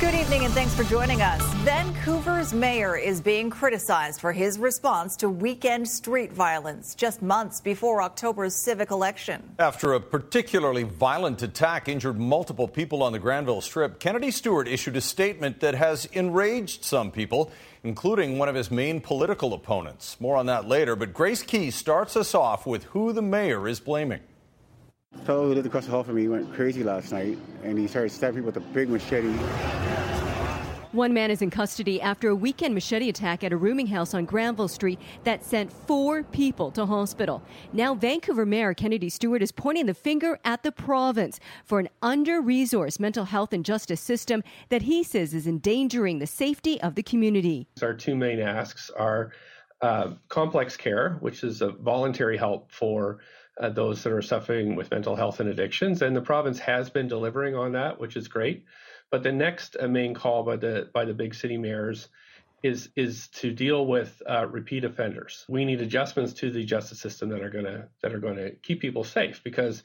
Good evening and thanks for joining us. Vancouver's mayor is being criticized for his response to weekend street violence just months before October's civic election. After a particularly violent attack injured multiple people on the Granville Strip, Kennedy Stewart issued a statement that has enraged some people, including one of his main political opponents. More on that later, but Grace Ke starts us off with who the mayor is blaming. The fellow who lived across the hall from me went crazy last night, and he started stabbing people with a big machete. One man is in custody after a weekend machete attack at a rooming house on Granville Street that sent four people to hospital. Now, Vancouver Mayor Kennedy Stewart is pointing the finger at the province for an under resourced mental health and justice system that he says is endangering the safety of the community. Our two main asks are uh, complex care, which is a voluntary help for uh, those that are suffering with mental health and addictions. And the province has been delivering on that, which is great. But the next uh, main call by the by the big city mayors is is to deal with uh, repeat offenders. We need adjustments to the justice system that are gonna that are to keep people safe because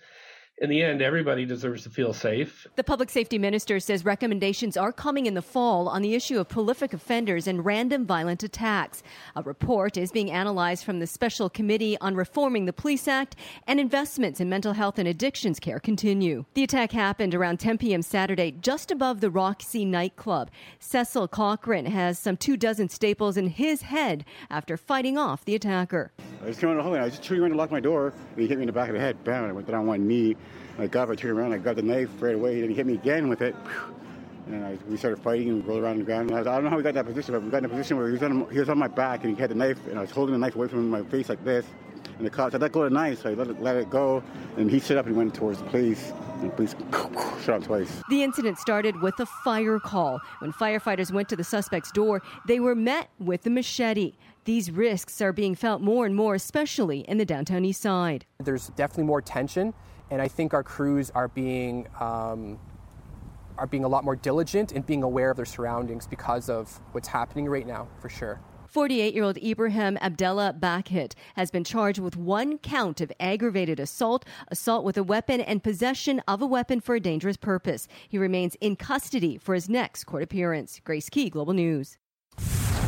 in the end, everybody deserves to feel safe. The public safety minister says recommendations are coming in the fall on the issue of prolific offenders and random violent attacks. A report is being analyzed from the Special Committee on Reforming the Police Act, and investments in mental health and addictions care continue. The attack happened around 10 p.m. Saturday, just above the Roxy nightclub. Cecil Cochran has some two dozen staples in his head after fighting off the attacker. I was coming home, and I was just trying to lock my door, and he hit me in the back of the head. Bam! I went down on one knee. I got up, I turned around, I grabbed the knife right away, and he hit me again with it. And I, we started fighting and rolled around the ground. I, was, I, don't know how we got that position, but we got in a position where he was, on, he was on my back and he had the knife, and I was holding the knife away from my face like this. And the cops, I let go of the knife, so I let it, let it go, and he stood up and went towards the police. And the police shot him twice. The incident started with a fire call. When firefighters went to the suspect's door, they were met with a machete. These risks are being felt more and more, especially in the downtown east side. There's definitely more tension and I think our crews are being um, are being a lot more diligent and being aware of their surroundings because of what's happening right now, for sure. 48 year old Ibrahim Abdullah Bakhit has been charged with one count of aggravated assault, assault with a weapon, and possession of a weapon for a dangerous purpose. He remains in custody for his next court appearance. Grace Ke, Global News.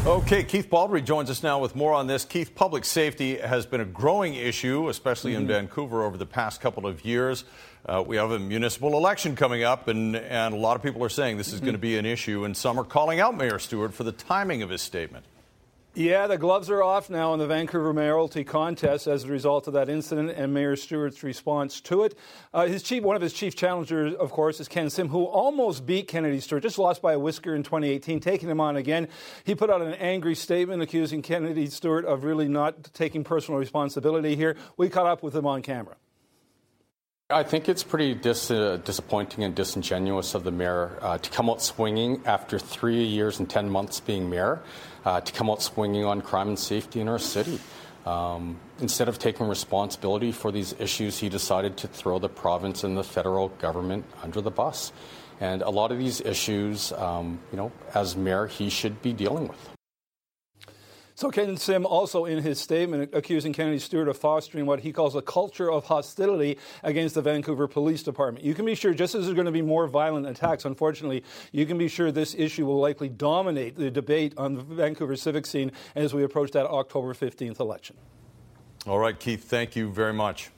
Okay, Keith Baldrey joins us now with more on this. Keith, public safety has been a growing issue, especially mm-hmm. in Vancouver, over the past couple of years. Uh, we have a municipal election coming up, and, and a lot of people are saying this is mm-hmm. going to be an issue, and some are calling out Mayor Stewart for the timing of his statement. Yeah, the gloves are off now in the Vancouver mayoralty contest as a result of that incident and Mayor Stewart's response to it. Uh, his chief, one of his chief challengers, of course, is Ken Sim, who almost beat Kennedy Stewart, just lost by a whisker in 2018, taking him on again. He put out an angry statement accusing Kennedy Stewart of really not taking personal responsibility here. We caught up with him on camera. I think it's pretty dis- uh, disappointing and disingenuous of the mayor uh, to come out swinging after three years and 10 months being mayor uh, to come out swinging on crime and safety in our city. Um, instead of taking responsibility for these issues, he decided to throw the province and the federal government under the bus. And a lot of these issues, um, you know, as mayor, he should be dealing with. So Ken Sim also in his statement accusing Kennedy Stewart of fostering what he calls a culture of hostility against the Vancouver Police Department. You can be sure, just as there's going to be more violent attacks, unfortunately, you can be sure this issue will likely dominate the debate on the Vancouver civic scene as we approach that October 15th election. All right, Keith, thank you very much.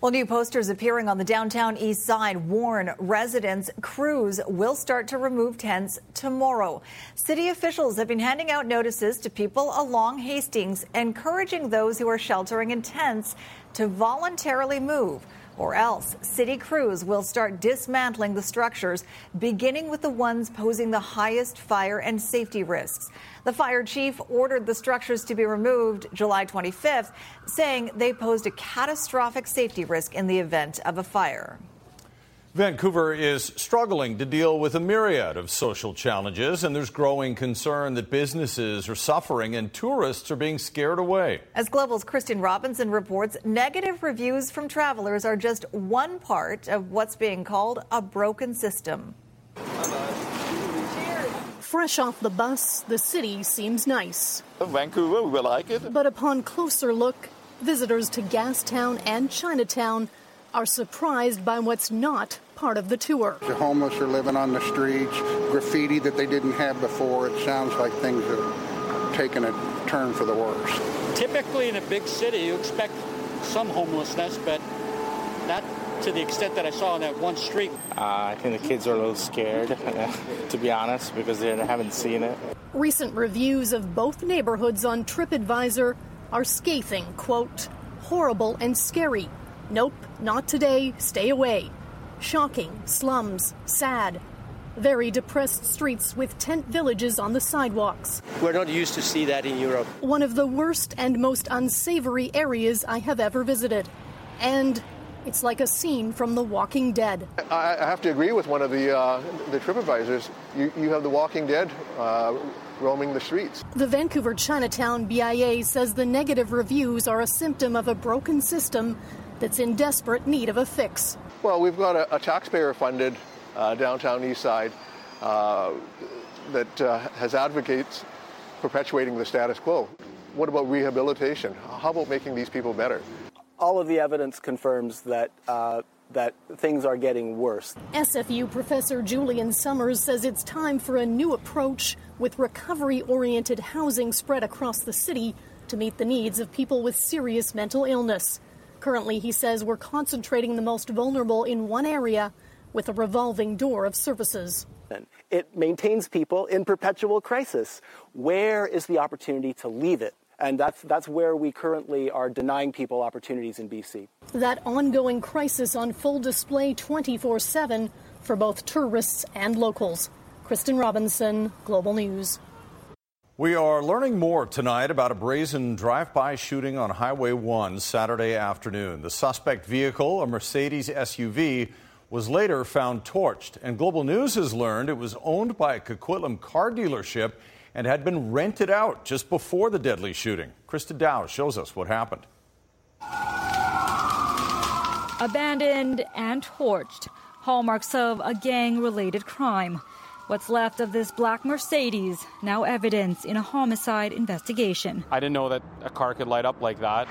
Well, new posters appearing on the downtown east side warn residents crews will start to remove tents tomorrow. City officials have been handing out notices to people along Hastings, encouraging those who are sheltering in tents to voluntarily move or else city crews will start dismantling the structures, beginning with the ones posing the highest fire and safety risks. The fire chief ordered the structures to be removed July 25th, saying they posed a catastrophic safety risk in the event of a fire. Vancouver is struggling to deal with a myriad of social challenges, and there's growing concern that businesses are suffering and tourists are being scared away. As Global's Kristen Robinson reports, negative reviews from travelers are just one part of what's being called a broken system. Fresh off the bus, the city seems nice. Vancouver, we like it. But upon closer look, visitors to Gastown and Chinatown are surprised by what's not part of the tour. The homeless are living on the streets, graffiti that they didn't have before. It sounds like things have taken a turn for the worse. Typically, in a big city, you expect some homelessness, but not to the extent that I saw on that one street. Uh, I think the kids are a little scared, to be honest, because they haven't seen it. Recent reviews of both neighborhoods on TripAdvisor are scathing, quote, horrible and scary. Nope, not today, stay away. Shocking, slums, sad. Very depressed streets with tent villages on the sidewalks. We're not used to see that in Europe. One of the worst and most unsavory areas I have ever visited. And it's like a scene from The Walking Dead. I, have to agree with one of the uh, the TripAdvisors. You, you have The Walking Dead uh, roaming the streets. The Vancouver Chinatown BIA says the negative reviews are a symptom of a broken system that's in desperate need of a fix. Well, we've got a, a taxpayer-funded uh, downtown east side uh, that uh, has advocates perpetuating the status quo. What about rehabilitation? How about making these people better? all of the evidence confirms that uh, that things are getting worse. SFU professor Julian Somers says it's time for a new approach with recovery oriented housing spread across the city to meet the needs of people with serious mental illness. Currently, he says we're concentrating the most vulnerable in one area with a revolving door of services. It maintains people in perpetual crisis. Where is the opportunity to leave it? And that's, that's where we currently are denying people opportunities in BC. That ongoing crisis on full display 24 7 for both tourists and locals. Kristen Robinson, Global News. We are learning more tonight about a brazen drive by shooting on Highway 1 Saturday afternoon. The suspect vehicle, a Mercedes SUV, was later found torched. And Global News has learned it was owned by a Coquitlam car dealership and had been rented out just before the deadly shooting. Krista Dow shows us what happened. Abandoned and torched, hallmarks of a gang related crime. What's left of this black Mercedes, now evidence in a homicide investigation. I didn't know that a car could light up like that.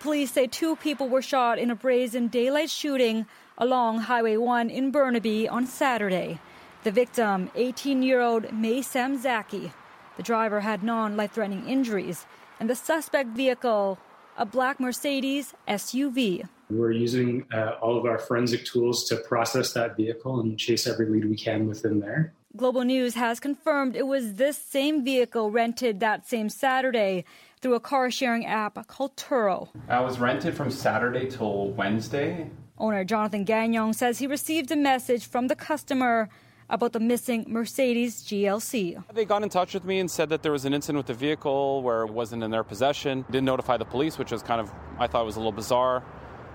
Police say two people were shot in a brazen daylight shooting along Highway 1 in Burnaby on Saturday. The victim, 18 year old May Sam Zaki. The driver had non life threatening injuries, and the suspect vehicle, a black Mercedes SUV. We're using uh, all of our forensic tools to process that vehicle and chase every lead we can within there. Global News has confirmed it was this same vehicle rented that same Saturday through a car sharing app called Turo. I was rented from Saturday till Wednesday. Owner Jonathan Gagnon says he received a message from the customer about the missing Mercedes GLC. They got in touch with me and said that there was an incident with the vehicle where it wasn't in their possession. Didn't notify the police, which was kind of, I thought was a little bizarre.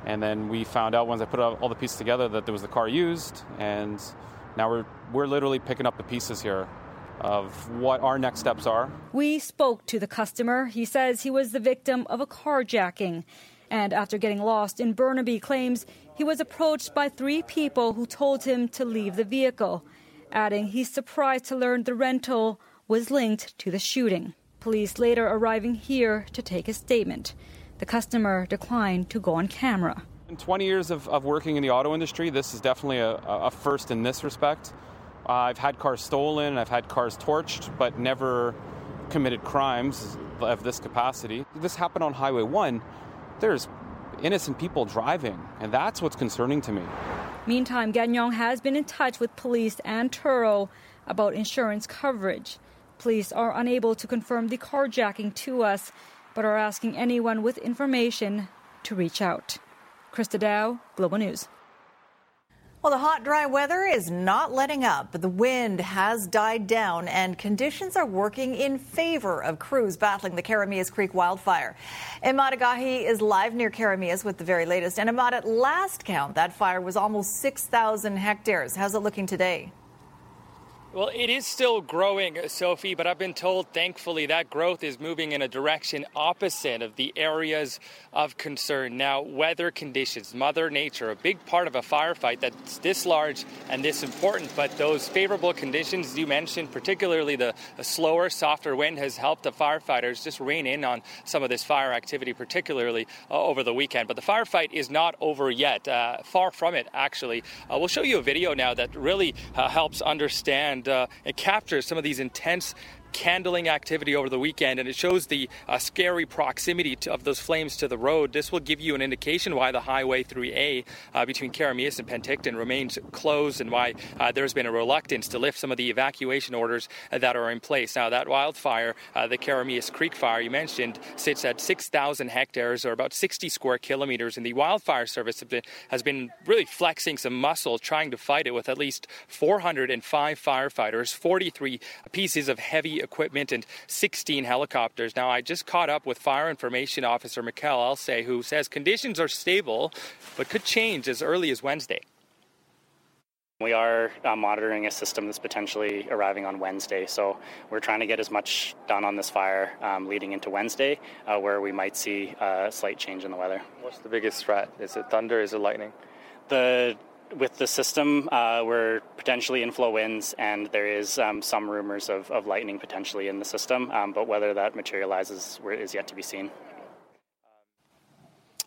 And then we found out once I put all the pieces together that there was the car used. And now we're, we're literally picking up the pieces here of what our next steps are. We spoke to the customer. He says he was the victim of a carjacking. And after getting lost in Burnaby, claims he was approached by three people who told him to leave the vehicle adding he's surprised to learn the rental was linked to the shooting. Police later arriving here to take a statement. The customer declined to go on camera. In 20 years of, of working in the auto industry, this is definitely a, a first in this respect. Uh, I've had cars stolen, I've had cars torched, but never committed crimes of this capacity. This happened on Highway 1. There's innocent people driving, and that's what's concerning to me. Meantime, Gagnon has been in touch with police and Turo about insurance coverage. Police are unable to confirm the carjacking to us, but are asking anyone with information to reach out. Krista Dow, Global News. Well, the hot, dry weather is not letting up. But the wind has died down, and conditions are working in favor of crews battling the Keremeos Creek wildfire. Emad Agahi is live near Keremeos with the very latest. And Emad, at last count, that fire was almost 6,000 hectares. How's it looking today? Well, it is still growing, Sophie, but I've been told, thankfully, that growth is moving in a direction opposite of the areas of concern. Now, weather conditions, Mother Nature, a big part of a firefight that's this large and this important, but those favorable conditions you mentioned, particularly the, slower, softer wind, has helped the firefighters just rein in on some of this fire activity, particularly uh, over the weekend. But the firefight is not over yet, uh, far from it, actually. Uh, we'll show you a video now that really uh, helps understand and uh, it captures some of these intense candling activity over the weekend, and it shows the uh, scary proximity to, of those flames to the road. This will give you an indication why the Highway 3A uh, between Keremeos and Penticton remains closed and why uh, there's been a reluctance to lift some of the evacuation orders that are in place. Now, that wildfire, uh, the Keremeos Creek fire you mentioned, sits at 6,000 hectares or about 60 square kilometers, and the Wildfire Service has been really flexing some muscle trying to fight it with at least 405 firefighters, 43 pieces of heavy equipment and 16 helicopters. Now, I just caught up with Fire Information Officer Mikkel Alse, who says conditions are stable but could change as early as Wednesday. We are uh, monitoring a system that's potentially arriving on Wednesday, so we're trying to get as much done on this fire um, leading into Wednesday, uh, where we might see a slight change in the weather. What's the biggest threat? Is it thunder? Is it lightning? The with the system, uh, we're potentially inflow winds, and there is um, some rumors of, of, lightning potentially in the system, um, but whether that materializes is yet to be seen.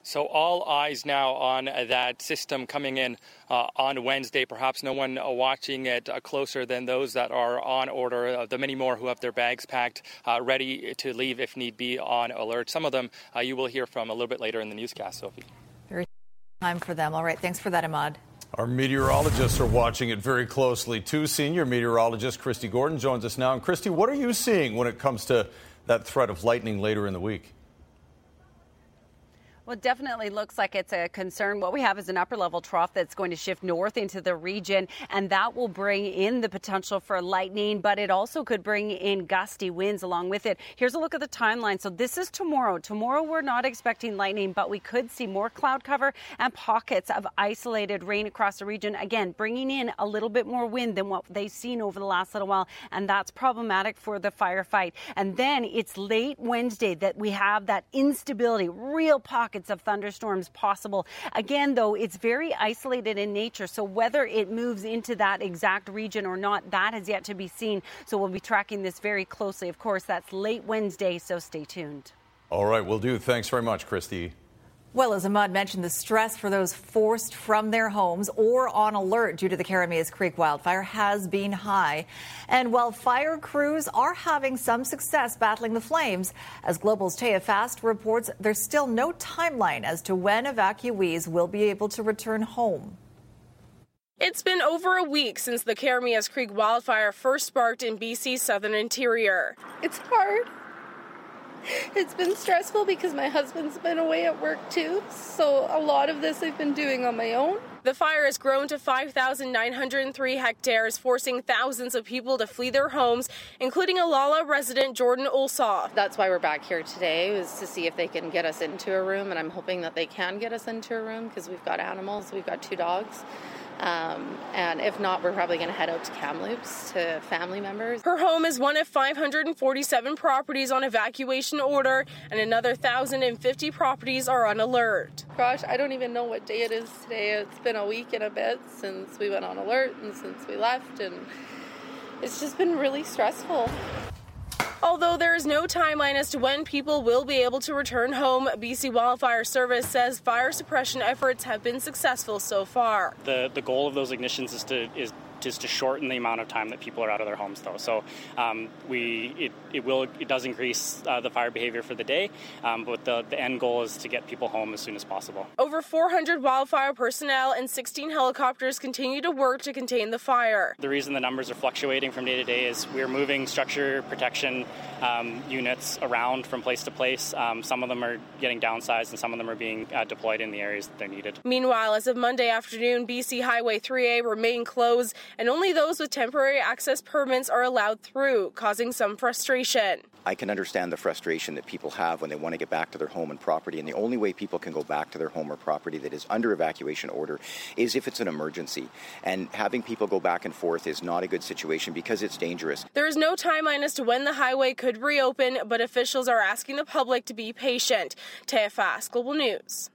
So all eyes now on that system coming in uh, on Wednesday. Perhaps no one uh, watching it uh, closer than those that are on order. Uh, the many more who have their bags packed, uh, ready to leave if need be on alert. Some of them uh, you will hear from a little bit later in the newscast, Sophie. Very time for them. All right. Thanks for that, Ahmad. Our meteorologists are watching it very closely too. Senior meteorologist Kristi Gordon joins us now. And Kristi, what are you seeing when it comes to that threat of lightning later in the week? Well, it definitely looks like it's a concern. What we have is an upper level trough that's going to shift north into the region, and that will bring in the potential for lightning, but it also could bring in gusty winds along with it. Here's a look at the timeline. So, this is tomorrow. Tomorrow, we're not expecting lightning, but we could see more cloud cover and pockets of isolated rain across the region. Again, bringing in a little bit more wind than what they've seen over the last little while, and that's problematic for the firefight. And then it's late Wednesday that we have that instability, real pockets pockets of thunderstorms possible. Again, though, it's very isolated in nature, so whether it moves into that exact region or not, that is yet to be seen. So we'll be tracking this very closely. Of course, that's late Wednesday, so stay tuned. All right, we'll do. Thanks very much, Kristi. Well, as Ahmad mentioned, the stress for those forced from their homes or on alert due to the Keremeos Creek wildfire has been high. And while fire crews are having some success battling the flames, as Global's Taya Fast reports, there's still no timeline as to when evacuees will be able to return home. It's been over a week since the Keremeos Creek wildfire first sparked in BC's southern interior. It's hard it's been stressful because my husband's been away at work too. So a lot of this I've been doing on my own. The fire has grown to 5,903 hectares, forcing thousands of people to flee their homes, including Olalla resident Jordan Ulsaw. That's why we're back here today, was to see if they can get us into a room, and I'm hoping that they can get us into a room because we've got animals, we've got two dogs. Um, and if not, we're probably going to head out to Kamloops to family members. Her home is one of 547 properties on evacuation order, and another 1,050 properties are on alert. Gosh, I don't even know what day it is today. It's been a week and a bit since we went on alert and since we left, and it's just been really stressful. Although there is no timeline as to when people will be able to return home, BC Wildfire Service says fire suppression efforts have been successful so far. The the goal of those ignitions is to is just to shorten the amount of time that people are out of their homes though. So um, we it, it will it does increase uh, the fire behavior for the day um, but the, the end goal is to get people home as soon as possible. Over 400 wildfire personnel and 16 helicopters continue to work to contain the fire. The reason the numbers are fluctuating from day to day is we're moving structure protection um, units around from place to place. Um, some of them are getting downsized and some of them are being uh, deployed in the areas that they're needed. Meanwhile as of monday afternoon bc highway 3a remained closed and only those with temporary access permits are allowed through, causing some frustration. I can understand the frustration that people have when they want to get back to their home and property, and the only way people can go back to their home or property that is under evacuation order is if it's an emergency. And having people go back and forth is not a good situation because it's dangerous. There is no timeline as to when the highway could reopen, but officials are asking the public to be patient. Taya Fast, Global News.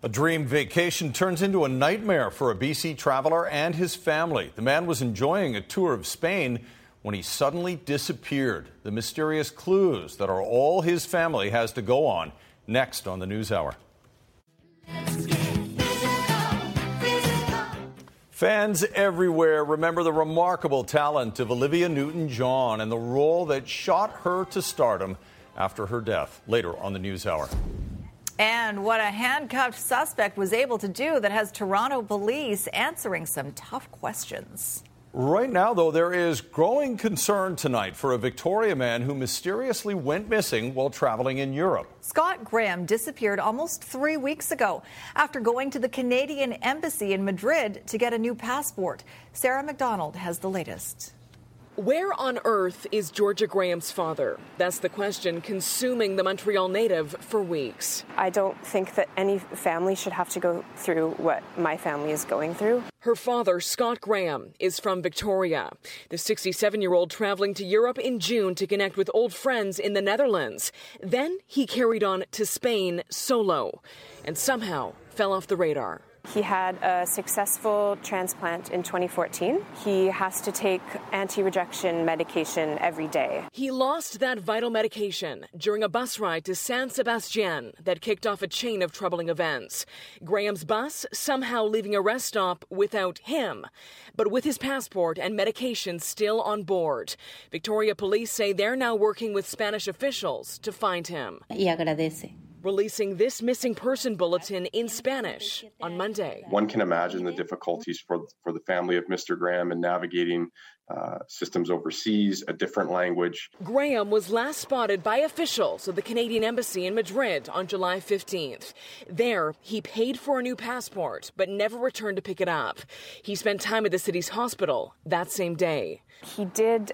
A dream vacation turns into a nightmare for a BC traveler and his family. The man was enjoying a tour of Spain when he suddenly disappeared. The mysterious clues that are all his family has to go on. Next on the News Hour. Fans everywhere remember the remarkable talent of Olivia Newton John and the role that shot her to stardom after her death. Later on the News Hour. And what a handcuffed suspect was able to do that has Toronto police answering some tough questions. Right now, though, there is growing concern tonight for a Victoria man who mysteriously went missing while traveling in Europe. Scott Graham disappeared almost three weeks ago after going to the Canadian Embassy in Madrid to get a new passport. Sarah McDonald has the latest. Where on earth is Georgia Graham's father? That's the question consuming the Montreal native for weeks. I don't think that any family should have to go through what my family is going through. Her father, Scott Graham, is from Victoria. The 67 year old traveling to Europe in June to connect with old friends in the Netherlands. Then he carried on to Spain solo and somehow fell off the radar. He had a successful transplant in 2014. He has to take anti rejection medication every day. He lost that vital medication during a bus ride to San Sebastian that kicked off a chain of troubling events. Graham's bus somehow leaving a rest stop without him, but with his passport and medication still on board. Victoria police say they're now working with Spanish officials to find him. Y agradece releasing this missing person bulletin in Spanish on Monday. One can imagine the difficulties for, for the family of Mr. Graham in navigating uh, systems overseas, a different language. Graham was last spotted by officials of the Canadian Embassy in Madrid on July 15th. There, he paid for a new passport, but never returned to pick it up. He spent time at the city's hospital that same day. He did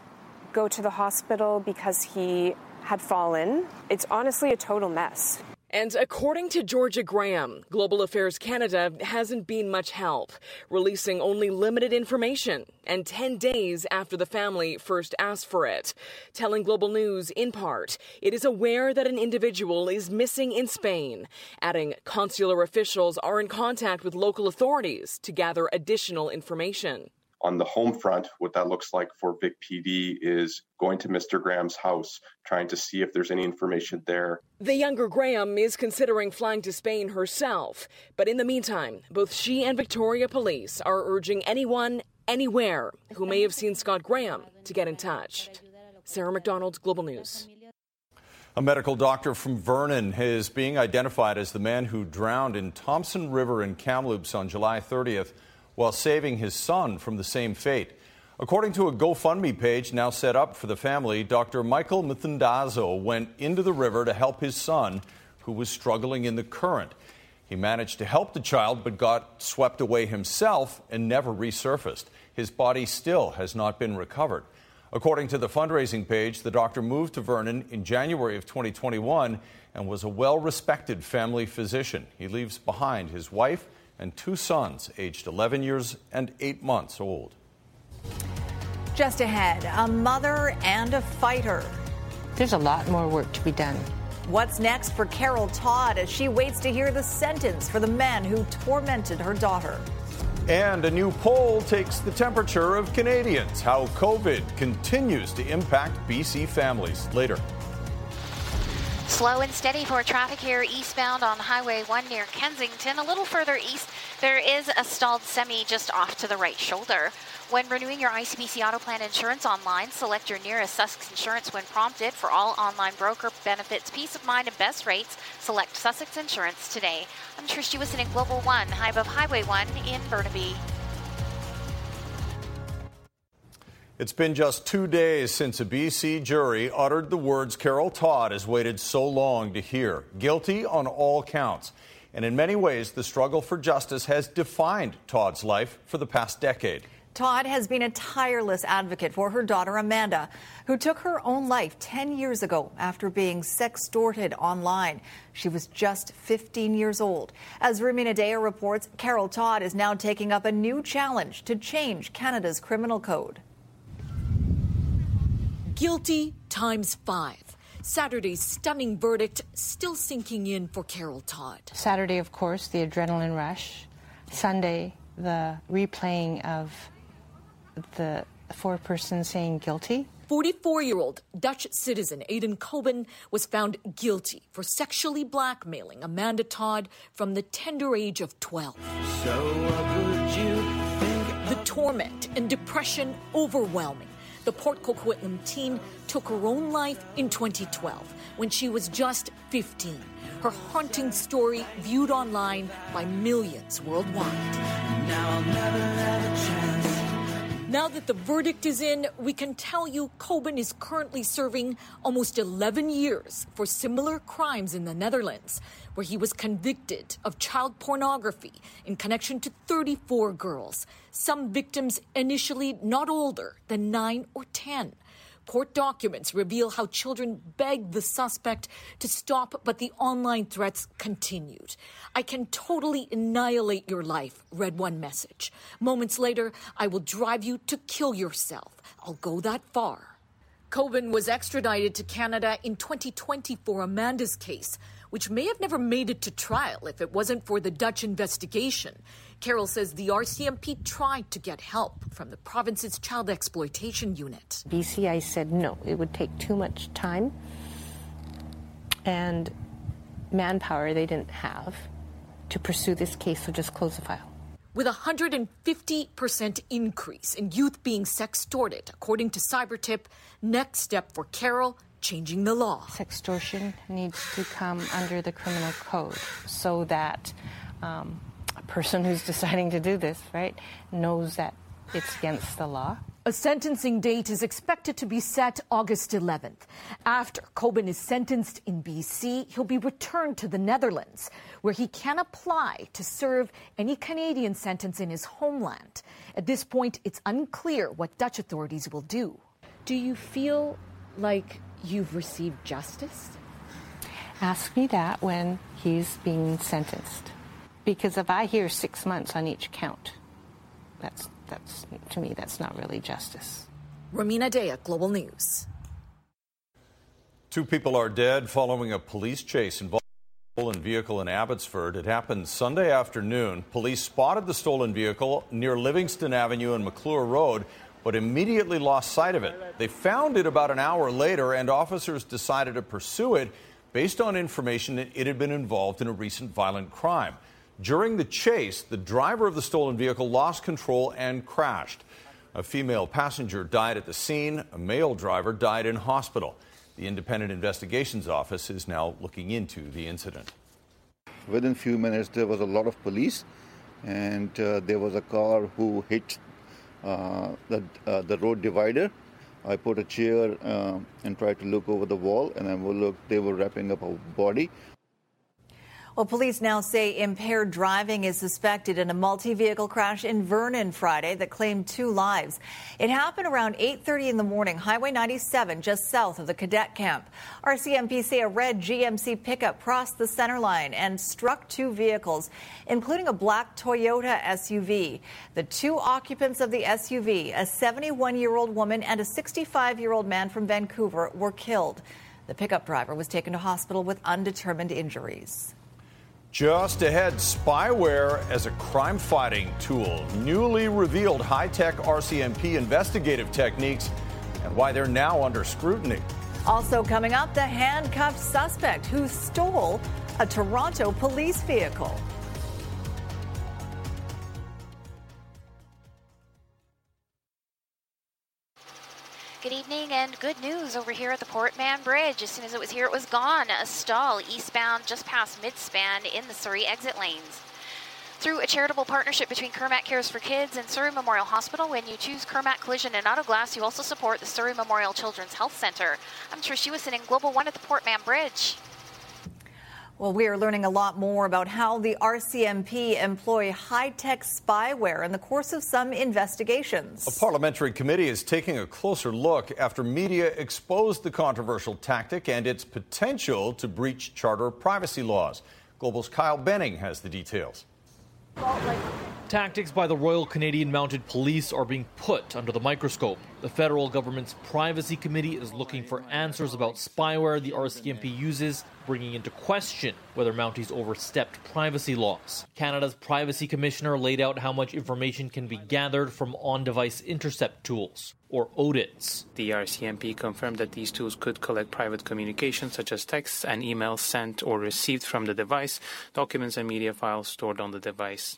go to the hospital because he had fallen. It's honestly a total mess. And according to Georgia Graham, Global Affairs Canada hasn't been much help, releasing only limited information and 10 days after the family first asked for it. Telling Global News, in part, it is aware that an individual is missing in Spain, adding consular officials are in contact with local authorities to gather additional information on the home front, what that looks like for Vic PD is going to Mr. Graham's house, trying to see if there's any information there. The younger Graham is considering flying to Spain herself. But in the meantime, both she and Victoria Police are urging anyone, anywhere, who may have seen Scott Graham to get in touch. Sarah McDonald, Global News. A medical doctor from Vernon is being identified as the man who drowned in Thompson River in Kamloops on July 30th while saving his son from the same fate. According to a GoFundMe page now set up for the family, Dr. Michael Muthandazo went into the river to help his son, who was struggling in the current. He managed to help the child, but got swept away himself and never resurfaced. His body still has not been recovered. According to the fundraising page, the doctor moved to Vernon in January of 2021 and was a well respected family physician. He leaves behind his wife and two sons, aged 11 years and 8 months old. Just ahead, a mother and a fighter. There's a lot more work to be done. What's next for Carol Todd as she waits to hear the sentence for the man who tormented her daughter? And a new poll takes the temperature of Canadians, how COVID continues to impact BC families. Later. Slow and steady for traffic here eastbound on Highway 1 near Kensington. A little further east, there is a stalled semi just off to the right shoulder. When renewing your ICBC Auto Plan insurance online, select your nearest Sussex Insurance when prompted. For all online broker benefits, peace of mind, and best rates, select Sussex Insurance today. I'm Trish Jewison in Global One, high above Highway 1 in Burnaby. It's been just two days since a BC jury uttered the words Carol Todd has waited so long to hear. Guilty on all counts. And in many ways, the struggle for justice has defined Todd's life for the past decade. Todd has been a tireless advocate for her daughter Amanda, who took her own life 10 years ago after being sextorted online. She was just 15 years old. As Rumina Daya reports, Carol Todd is now taking up a new challenge to change Canada's criminal code. Guilty times five. Saturday's stunning verdict still sinking in for Carol Todd. Saturday, of course, the adrenaline rush. Sunday, the replaying of the four persons saying guilty. 44 year old Dutch citizen Aydin Coban was found guilty for sexually blackmailing Amanda Todd from the tender age of 12. So the torment and depression overwhelming. The Port Coquitlam teen took her own life in 2012 when she was just 15. Her haunting story viewed online by millions worldwide. Now that the verdict is in, we can tell you Coban is currently serving almost 11 years for similar crimes in the Netherlands, where he was convicted of child pornography in connection to 34 girls, some victims initially not older than 9 or 10. Court documents reveal how children begged the suspect to stop, but the online threats continued. I can totally annihilate your life, read one message. Moments later, I will drive you to kill yourself. I'll go that far. Coban was extradited to Canada in 2020 for Amanda's case, which may have never made it to trial if it wasn't for the Dutch investigation. Carol says the RCMP tried to get help from the province's child exploitation unit. BCI said no, it would take too much time and manpower they didn't have to pursue this case, so just close the file. With a 150% increase in youth being sextorted, according to Cybertip, next step for Carol changing the law. Sextortion needs to come under the criminal code so that um, a person who's deciding to do this, right, knows that it's against the law. A sentencing date is expected to be set August 11th. After Coban is sentenced in BC, he'll be returned to the Netherlands, where he can apply to serve any Canadian sentence in his homeland. At this point, it's unclear what Dutch authorities will do. Do you feel like you've received justice? Ask me that when he's being sentenced. Because if I hear six months on each count, that's, that's to me, that's not really justice. Rumina Daya, Global News. Two people are dead following a police chase involving a stolen vehicle in Abbotsford. It happened Sunday afternoon. Police spotted the stolen vehicle near Livingston Avenue and McClure Road, but immediately lost sight of it. They found it about an hour later, and officers decided to pursue it based on information that it had been involved in a recent violent crime. During the chase, the driver of the stolen vehicle lost control and crashed. A female passenger died at the scene, a male driver died in hospital. The Independent Investigations Office is now looking into the incident. Within a few minutes, there was a lot of police, and uh, there was a car who hit the, uh, the road divider. I put a chair uh, and tried to look over the wall, and I looked, they were wrapping up a body. Well, police now say impaired driving is suspected in a multi-vehicle crash in Vernon Friday that claimed two lives. It happened around 8:30 in the morning, Highway 97, just south of the cadet camp. RCMP say a red GMC pickup crossed the center line and struck two vehicles, including a black Toyota SUV. The two occupants of the SUV, a 71-year-old woman and a 65-year-old man from Vancouver, were killed. The pickup driver was taken to hospital with undetermined injuries. Just ahead, spyware as a crime fighting tool. Newly revealed high tech RCMP investigative techniques and why they're now under scrutiny. Also coming up, the handcuffed suspect who stole a Toronto police vehicle. Good evening and good news over here at the Port Mann Bridge. As soon as it was here, it was gone. A stall eastbound just past midspan in the Surrey exit lanes. Through a charitable partnership between Kermac Cares for Kids and Surrey Memorial Hospital, when you choose Kermac Collision and Auto Glass, you also support the Surrey Memorial Children's Health Center. I'm Trish Jewison in Global One at the Port Mann Bridge. Well, we are learning a lot more about how the RCMP employ high tech spyware in the course of some investigations. A parliamentary committee is taking a closer look after media exposed the controversial tactic and its potential to breach charter privacy laws. Global's Kyle Benning has the details. Tactics by the Royal Canadian Mounted Police are being put under the microscope. The federal government's Privacy Committee is looking for answers about spyware the RCMP uses bringing into question whether Mounties overstepped privacy laws. Canada's Privacy Commissioner laid out how much information can be gathered from on device intercept tools, or ODITs. The RCMP confirmed that these tools could collect private communications such as texts and emails sent or received from the device, documents and media files stored on the device,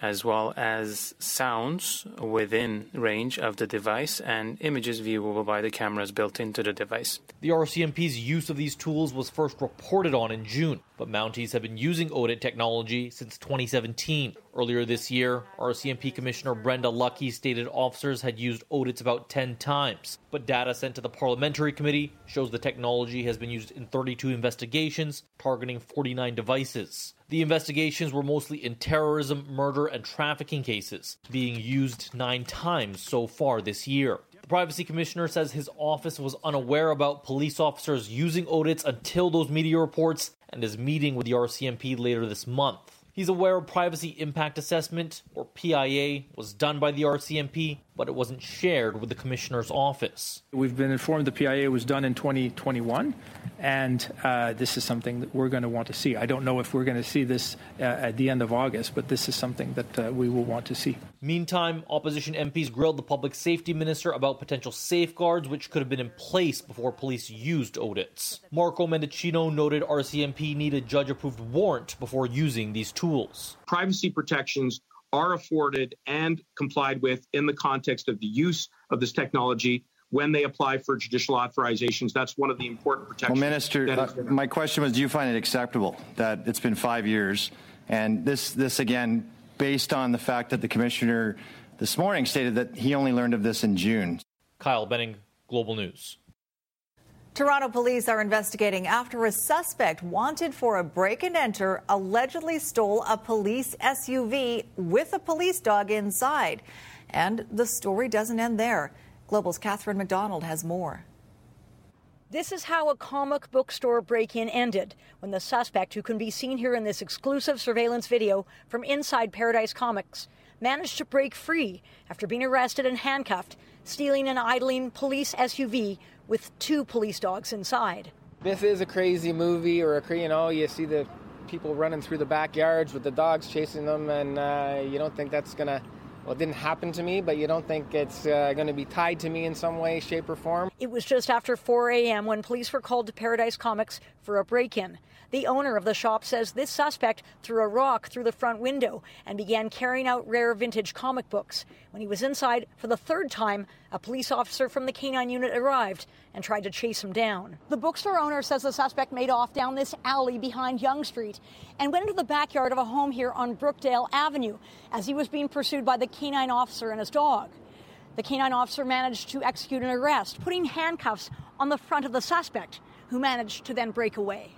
as well as sounds within range of the device and images viewable by the cameras built into the device. The RCMP's use of these tools was first reported on in June, but Mounties have been using ODIT technology since 2017. Earlier this year, RCMP Commissioner Brenda Lucki stated officers had used ODITs about 10 times, but data sent to the parliamentary committee shows the technology has been used in 32 investigations targeting 49 devices. The investigations were mostly in terrorism, murder, and trafficking cases, being used nine times so far this year. The privacy commissioner says his office was unaware about police officers using ODITs until those media reports and is meeting with the RCMP later this month. He's aware a privacy impact assessment, or PIA, was done by the RCMP, but it wasn't shared with the commissioner's office. We've been informed the PIA was done in 2021, and uh, this is something that we're going to want to see. I don't know if we're going to see this uh, at the end of August, but this is something that uh, we will want to see. Meantime, opposition MPs grilled the public safety minister about potential safeguards which could have been in place before police used ODITs. Marco Mendicino noted RCMP needed judge approved warrant before using these tools. Privacy protections are afforded and complied with in the context of the use of this technology when they apply for judicial authorizations. That's one of the important protections. Well, Minister, uh, my question was do you find it acceptable that it's been five years? And this, this again, based on the fact that the commissioner this morning stated that he only learned of this in June. Kyle Benning, Global News. Toronto police are investigating after a suspect wanted for a break and enter allegedly stole a police SUV with a police dog inside. And the story doesn't end there. Global's Catherine McDonald has more. This is how a comic book store break in ended when the suspect, who can be seen here in this exclusive surveillance video from inside Paradise Comics, managed to break free after being arrested and handcuffed, stealing an idling police SUV with two police dogs inside. This is a crazy movie, or a you know, you see the people running through the backyards with the dogs chasing them, and uh, you don't think that's gonna. Well, it didn't happen to me, but you don't think it's uh, going to be tied to me in some way, shape, or form. It was just after 4 a.m. when police were called to Paradise Comics for a break in. The owner of the shop says this suspect threw a rock through the front window and began carrying out rare vintage comic books. When he was inside for the third time, a police officer from the canine unit arrived and tried to chase him down. The bookstore owner says the suspect made off down this alley behind Yonge Street and went into the backyard of a home here on Brookdale Avenue as he was being pursued by the canine officer and his dog. The canine officer managed to execute an arrest, putting handcuffs on the front of the suspect, who managed to then break away.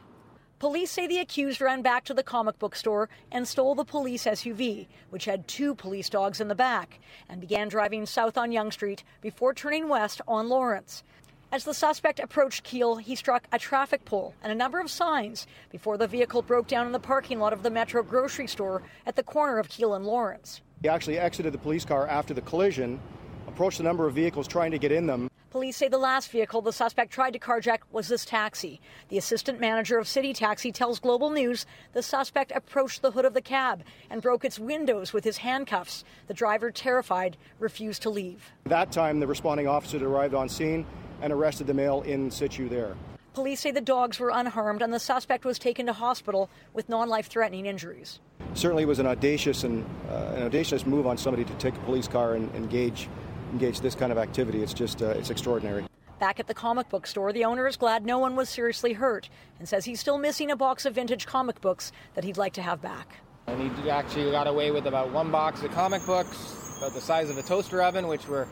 Police say the accused ran back to the comic book store and stole the police SUV, which had two police dogs in the back, and began driving south on Yonge Street before turning west on Lawrence. As the suspect approached Keele, he struck a traffic pole and a number of signs before the vehicle broke down in the parking lot of the Metro grocery store at the corner of Keele and Lawrence. He actually exited the police car after the collision, approached a number of vehicles trying to get in them, Police say the last vehicle the suspect tried to carjack was this taxi. The assistant manager of City Taxi tells Global News the suspect approached the hood of the cab and broke its windows with his handcuffs. The driver, terrified, refused to leave. At that time, the responding officer arrived on scene and arrested the male in situ there. Police say the dogs were unharmed and the suspect was taken to hospital with non life threatening injuries. Certainly, it was an audacious and uh, an audacious move on somebody to take a police car and engage engage this kind of activity. It's just, uh, it's extraordinary. Back at the comic book store, the owner is glad no one was seriously hurt and says he's still missing a box of vintage comic books that he'd like to have back. And he actually got away with about one box of comic books, about the size of a toaster oven, which we're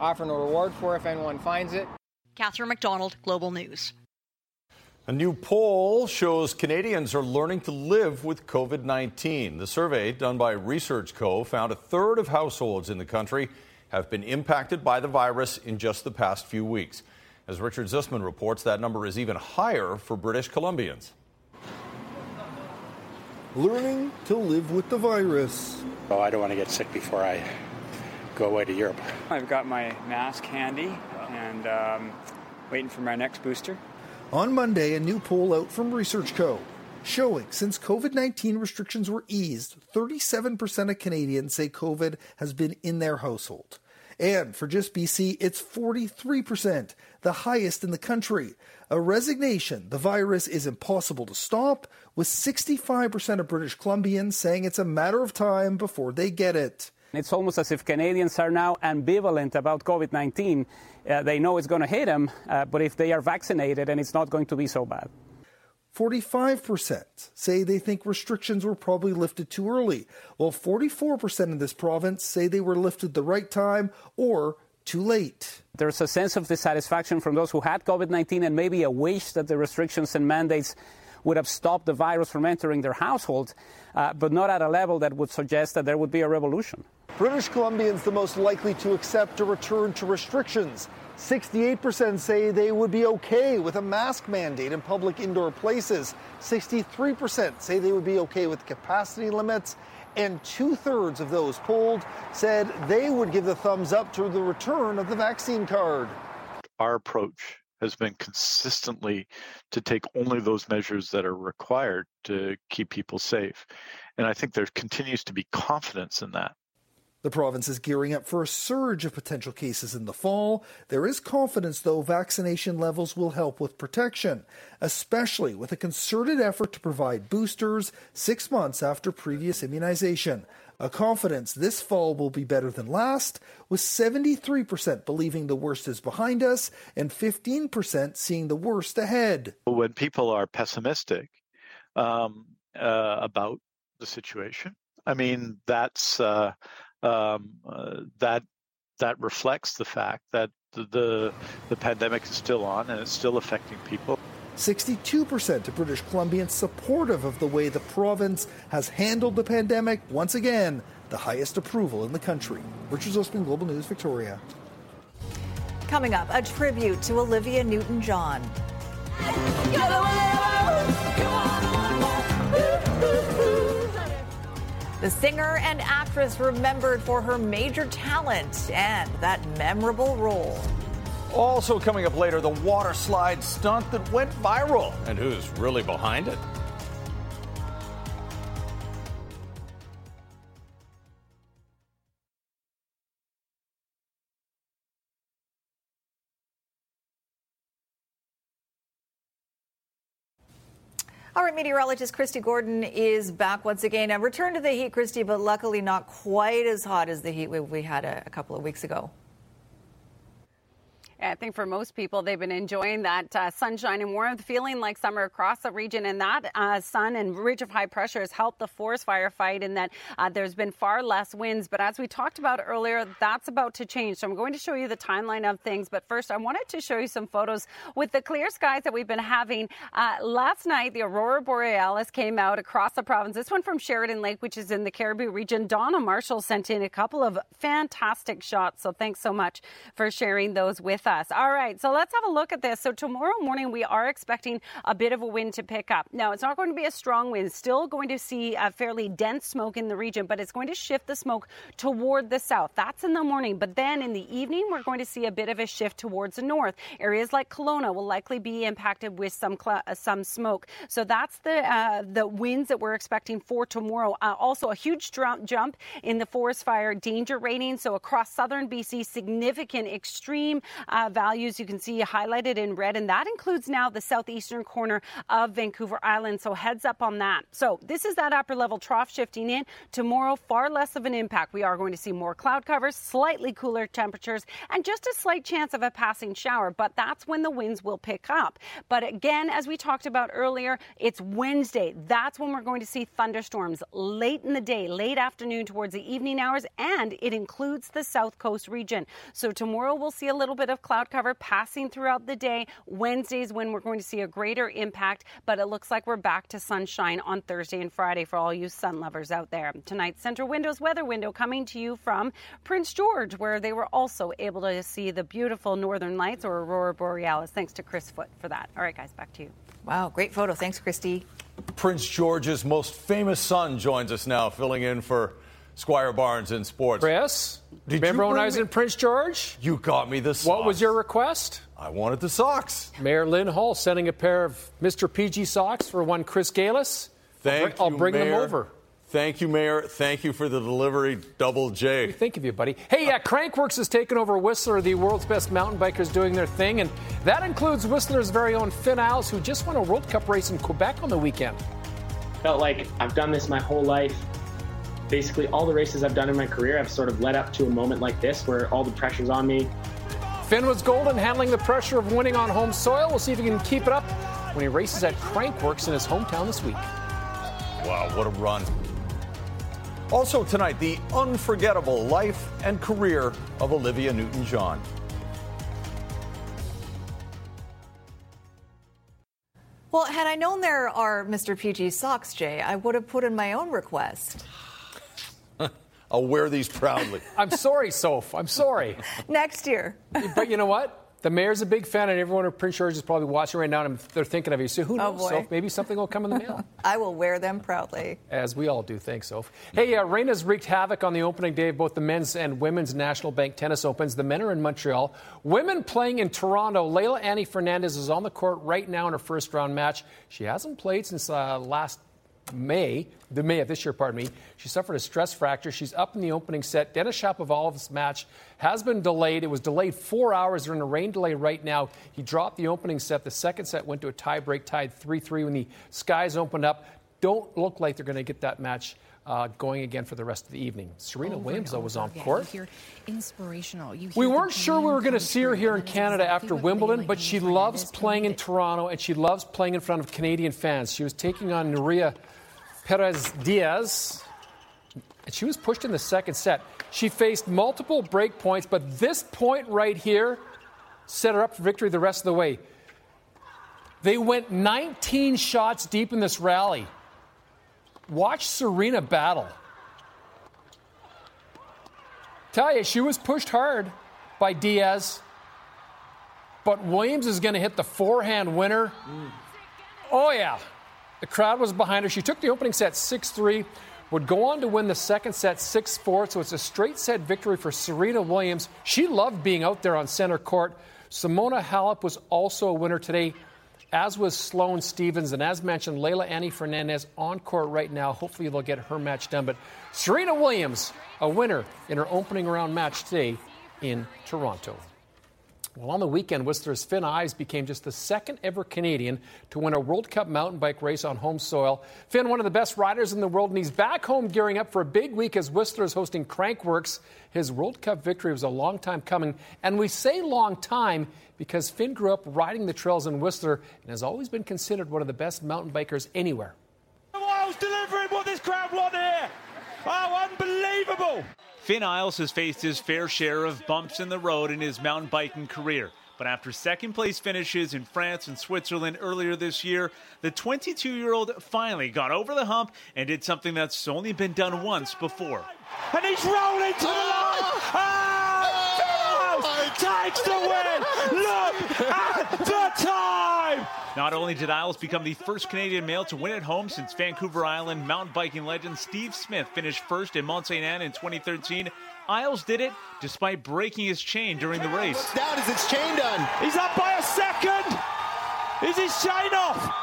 offering a reward for if anyone finds it. Catherine McDonald, Global News. A new poll shows Canadians are learning to live with COVID 19. The survey, done by Research Co., found a third of households in the country have been impacted by the virus in just the past few weeks. As Richard Zussman reports, that number is even higher for British Columbians. Learning to live with the virus. Oh, I don't want to get sick before I go away to Europe. I've got my mask handy and um, waiting for my next booster. On Monday, a new poll out from Research Co. showing since COVID 19 restrictions were eased, 37% of Canadians say COVID has been in their household. And for just BC, it's 43%, the highest in the country. A resignation the virus is impossible to stop, with 65% of British Columbians saying it's a matter of time before they get it. It's almost as if Canadians are now ambivalent about COVID 19. Uh, they know it's going to hit them, uh, but if they are vaccinated, then it's not going to be so bad. 45% say they think restrictions were probably lifted too early, while 44% in this province say they were lifted the right time or too late. There's a sense of dissatisfaction from those who had COVID 19 and maybe a wish that the restrictions and mandates would have stopped the virus from entering their households, uh, but not at a level that would suggest that there would be a revolution. British Columbians the most likely to accept a return to restrictions. 68% say they would be okay with a mask mandate in public indoor places. 63% say they would be okay with capacity limits. And two thirds of those polled said they would give the thumbs up to the return of the vaccine card. Our approach has been consistently to take only those measures that are required to keep people safe. And I think there continues to be confidence in that. The province is gearing up for a surge of potential cases in the fall. There is confidence, though, vaccination levels will help with protection, especially with a concerted effort to provide boosters six months after previous immunization. A confidence this fall will be better than last, with 73% believing the worst is behind us and 15% seeing the worst ahead. When people are pessimistic um, uh, about the situation, I mean, that's. Uh, um, uh, that that reflects the fact that the, the, the pandemic is still on and it's still affecting people. 62% of British Columbians supportive of the way the province has handled the pandemic. Once again, the highest approval in the country. Richard Zussman, Global News, Victoria. Coming up, a tribute to Olivia Newton John. The singer and actress remembered for her major talent and that memorable role. Also coming up later, the water slide stunt that went viral and who's really behind it. All right, meteorologist Kristi Gordon is back once again. And return to the heat, Kristi, but luckily not quite as hot as the heat we had a, a couple of weeks ago. I think for most people, they've been enjoying that uh, sunshine and warmth, feeling like summer across the region. And that uh, sun and ridge of high pressure has helped the forest fire fight in that uh, there's been far less winds. But as we talked about earlier, that's about to change. So I'm going to show you the timeline of things. But first, I wanted to show you some photos with the clear skies that we've been having. Uh, last night, the Aurora Borealis came out across the province. This one from Sheridan Lake, which is in the Cariboo region. Donna Marshall sent in a couple of fantastic shots. So thanks so much for sharing those with us us. All right, so let's have a look at this. So tomorrow morning, we are expecting a bit of a wind to pick up. Now, it's not going to be a strong wind. Still going to see a fairly dense smoke in the region, but it's going to shift the smoke toward the south. That's in the morning. But then in the evening, we're going to see a bit of a shift towards the north. Areas like Kelowna will likely be impacted with some cl- uh, some smoke. So that's the uh, the winds that we're expecting for tomorrow. Uh, also, a huge dr- jump in the forest fire danger rating. So across southern BC, significant extreme uh, values you can see highlighted in red, and that includes now the southeastern corner of Vancouver Island. So heads up on that. So this is that upper level trough shifting in. Tomorrow, far less of an impact. We are going to see more cloud covers, slightly cooler temperatures, and just a slight chance of a passing shower. But that's when the winds will pick up. But again, as we talked about earlier, it's Wednesday. That's when we're going to see thunderstorms late in the day, late afternoon towards the evening hours, and it includes the south coast region. So tomorrow we'll see a little bit of cloud cover passing throughout the day. Wednesday's when we're going to see a greater impact, but it looks like we're back to sunshine on Thursday and Friday for all you sun lovers out there. Tonight's Centra Windows weather window coming to you from Prince George, where they were also able to see the beautiful northern lights or aurora borealis. Thanks to Chris Foot for that. All right, guys, back to you. Wow, great photo. Thanks, Kristi. Prince George's most famous son joins us now, filling in for Squire Barnes in sports. Chris, Did remember you when I was me- in Prince George? You got me the socks. What was your request? I wanted the socks. Mayor Lyn Hall sending a pair of Mr. PG socks for one Chris Gailus. Thank you. I'll you, bring them over. Thank you, Mayor. Thank you for the delivery, Double J. Think of you, buddy. Hey, yeah, Crankworx has taken over Whistler, the world's best mountain bikers doing their thing, and that includes Whistler's very own Finn Iles, who just won a World Cup race in Quebec on the weekend. felt like I've done this my whole life. Basically, all the races I've done in my career have sort of led up to a moment like this where all the pressure's on me. Finn was golden, handling the pressure of winning on home soil. We'll see if he can keep it up when he races at Crankworx in his hometown this week. Wow, what a run. Also tonight, the unforgettable life and career of Olivia Newton John. Well, had I known there are Mr. PG socks, Jay, I would have put in my own request. I'll wear these proudly. I'm sorry, Soph. I'm sorry. Next year. but you know what? The mayor's a big fan, and everyone in Prince George is probably watching right now, and they're thinking of you. So who Oh, knows, boy. Soph? Maybe something will come in the mail. I will wear them proudly. As we all do. Thanks, Soph. Hey, uh, rain has wreaked havoc on the opening day of both the men's and women's National Bank Tennis Opens. The men are in Montreal. Women playing in Toronto. Leylah Annie Fernandez is on the court right now in her first round match. She hasn't played since uh, last May, the May of this year, pardon me. She suffered a stress fracture. She's up in the opening set. Denis Shapovalov's match has been delayed. It was delayed four hours. They're in a rain delay right now. He dropped the opening set. The second set went to a tie break, tied 3 3 when the skies opened up. Don't look like they're going to get that match uh, going again for the rest of the evening. Serena Over Williams, though, was on again. court. Inspirational. We weren't sure we were going to see her here in Canada after Wimbledon, but she loves playing in. Toronto and she loves playing in front of Canadian fans. She was taking on Nuria Párrizas Diaz, and she was pushed in the second set. She faced multiple break points, but this point right here set her up for victory the rest of the way. They went 19 shots deep in this rally. Watch Serena battle. Tell you, she was pushed hard by Diaz, but Williams is going to hit the forehand winner. Mm. Oh, yeah. The crowd was behind her. She took the opening set 6 3, would go on to win the second set 6 4. So it's a straight set victory for Serena Williams. She loved being out there on center court. Simona Halep was also a winner today, as was Sloane Stevens. And as mentioned, Leylah Annie Fernandez on court right now. Hopefully, they'll get her match done. But Serena Williams, a winner in her opening round match today in Toronto. Well, on the weekend, Whistler's Finn Iles became just the second ever Canadian to win a World Cup mountain bike race on home soil. Finn, one of the best riders in the world, and he's back home gearing up for a big week as Whistler is hosting Crankworx. His World Cup victory was a long time coming, and we say long time because Finn grew up riding the trails in Whistler and has always been considered one of the best mountain bikers anywhere. Wiles delivering what this crowd want here. Oh, unbelievable. Finn Iles has faced his fair share of bumps in the road in his mountain biking career. But after second place finishes in France and Switzerland earlier this year, the 22 year old finally got over the hump and did something that's only been done once before. And he's rolling to the line. Oh, takes the win. Look at the time. Not only did Iles become the first Canadian male to win at home since Vancouver Island mountain biking legend Steve Smith finished first in Mont Sainte Anne in 2013, Iles did it despite breaking his chain during the race. Down is its chain done. He's up by a second. Is his chain off?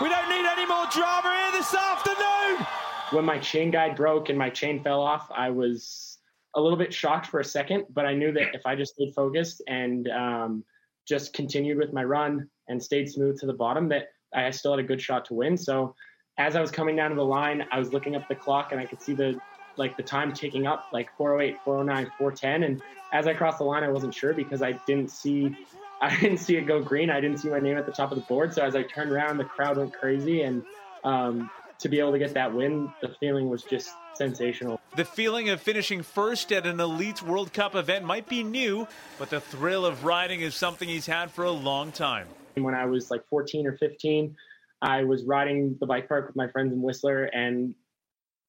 We don't need any more drama here this afternoon. When my chain guide broke and my chain fell off, I was a little bit shocked for a second, but I knew that if I just stayed focused and um, just continued with my run and stayed smooth to the bottom, that I still had a good shot to win. So as I was coming down to the line, I was looking up the clock and I could see the like the time ticking up, like 408, 409, 410. And as I crossed the line, I wasn't sure because I didn't see I didn't see it go green. I didn't see my name at the top of the board. So as I turned around, the crowd went crazy and um, to be able to get that win, the feeling was just sensational. The feeling of finishing first at an elite World Cup event might be new, but the thrill of riding is something he's had for a long time. When I was like 14 or 15, I was riding the bike park with my friends in Whistler, and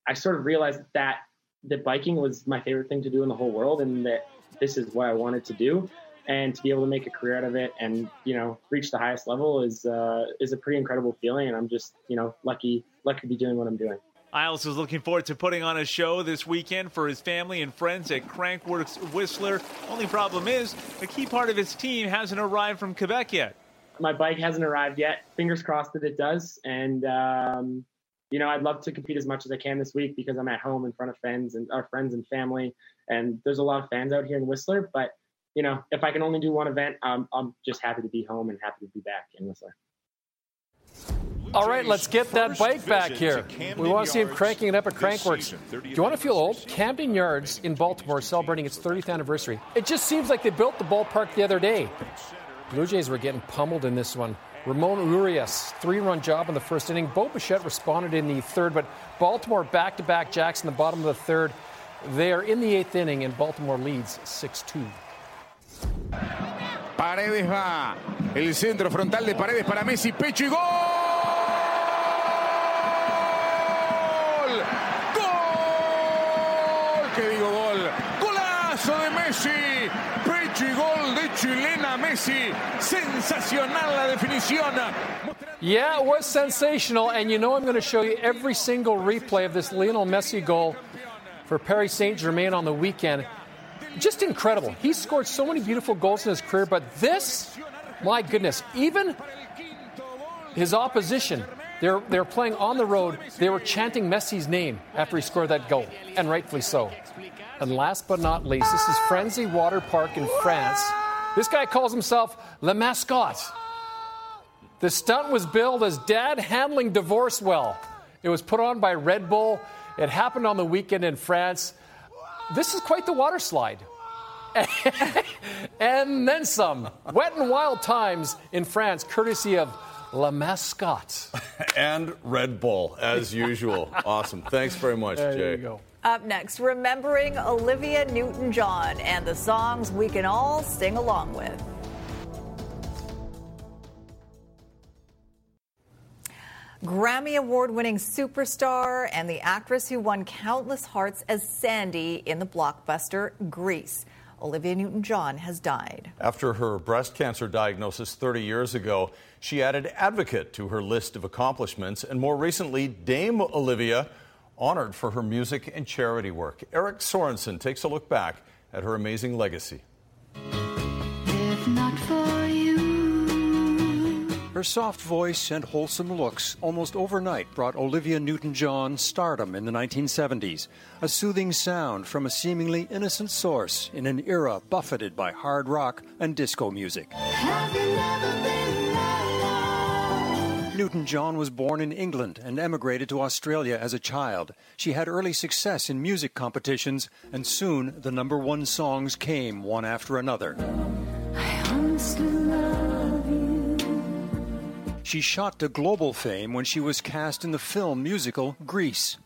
I sort of realized that that biking was my favorite thing to do in the whole world, and that this is what I wanted to do. And to be able to make a career out of it, and you know, reach the highest level is uh, is a pretty incredible feeling. And I'm just you know lucky lucky to be doing what I'm doing. Iles is looking forward to putting on a show this weekend for his family and friends at Crankworx Whistler. Only problem is, a key part of his team hasn't arrived from Quebec yet. My bike hasn't arrived yet. Fingers crossed that it does. And um, you know, I'd love to compete as much as I can this week because I'm at home in front of fans and our friends and family. And there's a lot of fans out here in Whistler. But you know, if I can only do one event, I'm I'm just happy to be home and happy to be back in Whistler. All right, let's get that bike back here. We want to see him cranking it up at Crankworx. Do you want to feel old? Camden Yards in Baltimore celebrating its 30th anniversary. It just seems like they built the ballpark the other day. Blue Jays were getting pummeled in this one. Ramon Urias, three run job in the first inning. Bo Bichette responded in the third, but Baltimore back to back jacks in the bottom of the third. They are in the eighth inning, and Baltimore leads 6 2. Paredes va. El centro frontal de Paredes para Messi. Pecho y gol. ¡Gol! ¿Qué digo gol? ¡Golazo de Messi! Pecho y gol de chilena Messi. Sensacional la definición. Yeah, it was sensational, and you know I'm going to show you every single replay of this Lionel Messi goal for Paris Saint Germain on the weekend. Just incredible. He scored so many beautiful goals in his career, but this, my goodness, even his opposition, they're, they're playing on the road, they were chanting Messi's name after he scored that goal, and rightfully so. And last but not least, this is Frenzy Water Park in France. This guy calls himself Le Mascotte. The stunt was billed as Dad Handling Divorce Well. It was put on by Red Bull. It happened on the weekend in France. This is quite the water slide. and then some. Wet and wild times in France, courtesy of La Mascotte. and Red Bull, as usual. awesome. Thanks very much, There Jay. you go. Up next, remembering Olivia Newton John and the songs we can all sing along with. Grammy Award winning superstar and the actress who won countless hearts as Sandy in the blockbuster Grease. Olivia Newton John has died. After her breast cancer diagnosis 30 years ago, she added advocate to her list of accomplishments, and more recently, Dame Olivia, honored for her music and charity work. Eric Sorensen takes a look back at her amazing legacy. Her soft voice and wholesome looks almost overnight brought Olivia Newton John stardom in the 1970s. A soothing sound from a seemingly innocent source in an era buffeted by hard rock and disco music. Newton John was born in England and emigrated to Australia as a child. She had early success in music competitions, and soon the number one songs came one after another. She shot to global fame when she was cast in the film musical Grease.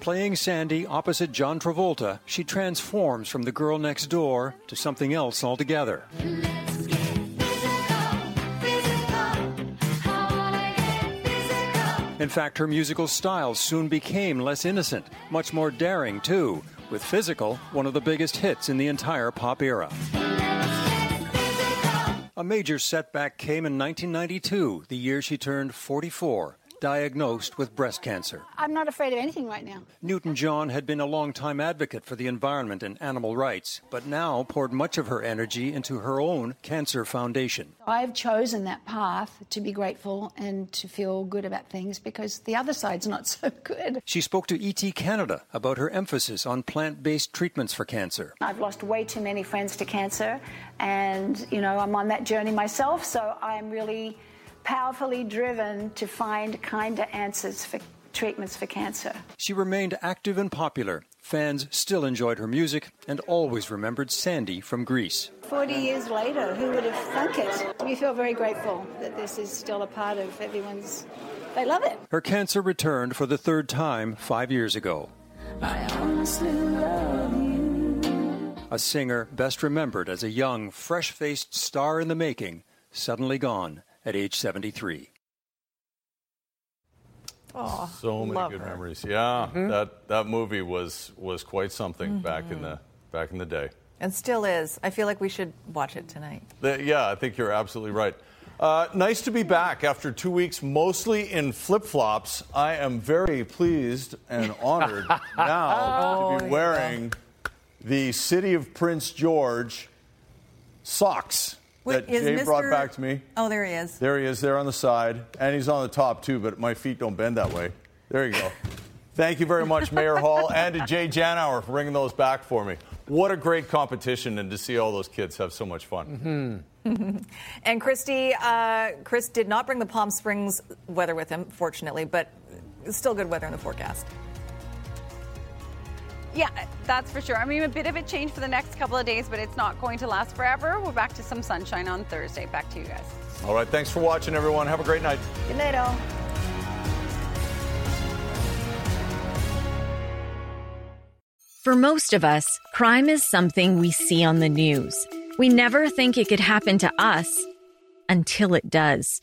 Playing Sandy opposite John Travolta, she transforms from the girl next door to something else altogether. In fact, her musical style soon became less innocent, much more daring, too, with Physical, one of the biggest hits in the entire pop era. A major setback came in 1992, the year she turned 44, diagnosed with breast cancer. I'm not afraid of anything right now. Newton John had been a longtime advocate for the environment and animal rights, but now poured much of her energy into her own cancer foundation. I've chosen that path to be grateful and to feel good about things because the other side's not so good. She spoke to ET Canada about her emphasis on plant based treatments for cancer. I've lost way too many friends to cancer, and you know, I'm on that journey myself, so I'm really powerfully driven to find kinder answers for, treatments for cancer. She remained active and popular. Fans still enjoyed her music and always remembered Sandy from Grease. 40 years later, who would have thunk it? We feel very grateful that this is still a part of everyone's. They love it. Her cancer returned for the third time five years ago. I honestly love you. A singer best remembered as a young, fresh faced star in the making, suddenly gone at age 73. Oh, so many good her. memories. Yeah, Mhm. that that movie was was quite something back in the back in the day. And still is. I feel like we should watch it tonight. The- yeah, I think you're absolutely right. Uh, nice to be back after two weeks, mostly in flip flops. I am very pleased and honored now Oh, to be yeah. wearing the City of Prince George socks Wait, that is Jay brought back to me. Oh, there he is. There he is, there on the side, and he's on the top too. But my feet don't bend that way. There you go. Thank you very much, Mayor Hall, and to Jay Janower for bringing those back for me. What a great competition, and to see all those kids have so much fun. and Kristi, uh, Chris did not bring the Palm Springs weather with him, fortunately, but still good weather in the forecast. Yeah, that's for sure. I mean, a bit of a change for the next couple of days, but it's not going to last forever. We're back to some sunshine on Thursday. Back to you guys. All right, thanks for watching, everyone. Have a great night. Good night, all. For most of us, crime is something we see on the news. We never think it could happen to us until it does.